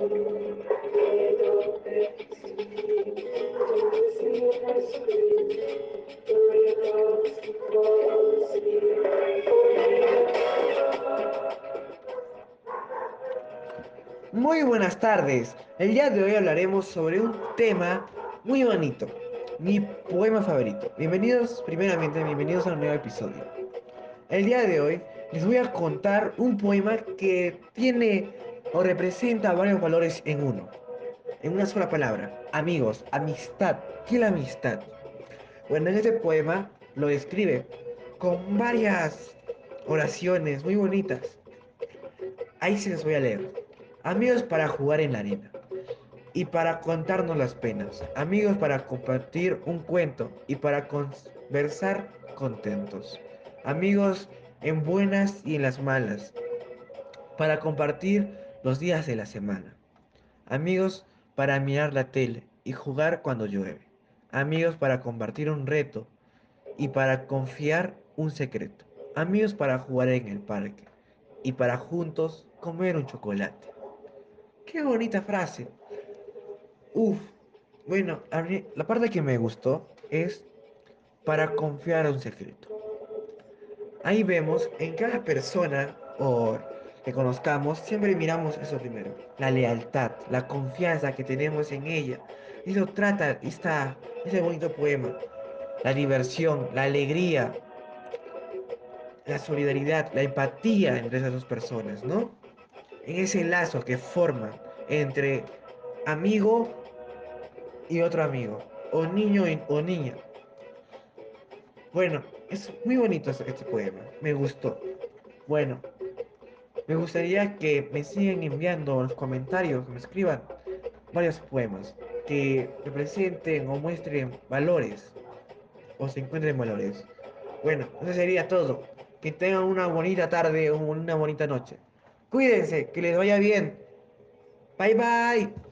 Muy buenas tardes. El día de hoy hablaremos sobre un tema muy bonito, mi poema favorito. Bienvenidos, primeramente, bienvenidos a un nuevo episodio. El día de hoy les voy a contar un poema que tiene o representa varios valores en uno, en una sola palabra. Amigos, amistad. ¿Qué la amistad? Bueno, en este poema lo describe con varias oraciones muy bonitas. Ahí se les voy a leer. Amigos para jugar en la arena y para contarnos las penas. Amigos para compartir un cuento y para conversar contentos. Amigos en buenas y en las malas. Para compartir los días de la semana. Amigos para mirar la tele y jugar cuando llueve. Amigos para compartir un reto y para confiar un secreto. Amigos para jugar en el parque y para juntos comer un chocolate. Qué bonita frase. Uf. Bueno, la parte que me gustó es para confiar un secreto. Ahí vemos en cada persona o que conozcamos, siempre miramos eso primero. La lealtad, la confianza que tenemos en ella. Eso trata esta, ese bonito poema. La diversión, la alegría, la solidaridad, la empatía entre esas dos personas, ¿no? En ese lazo que forman entre amigo y otro amigo, o niño o niña. Bueno, es muy bonito este, este poema, me gustó. Bueno, me gustaría que me sigan enviando en los comentarios, me escriban varios poemas que representen o muestren valores o se encuentren valores. Bueno, eso sería todo. Que tengan una bonita tarde o una bonita noche. Cuídense, que les vaya bien. Bye bye.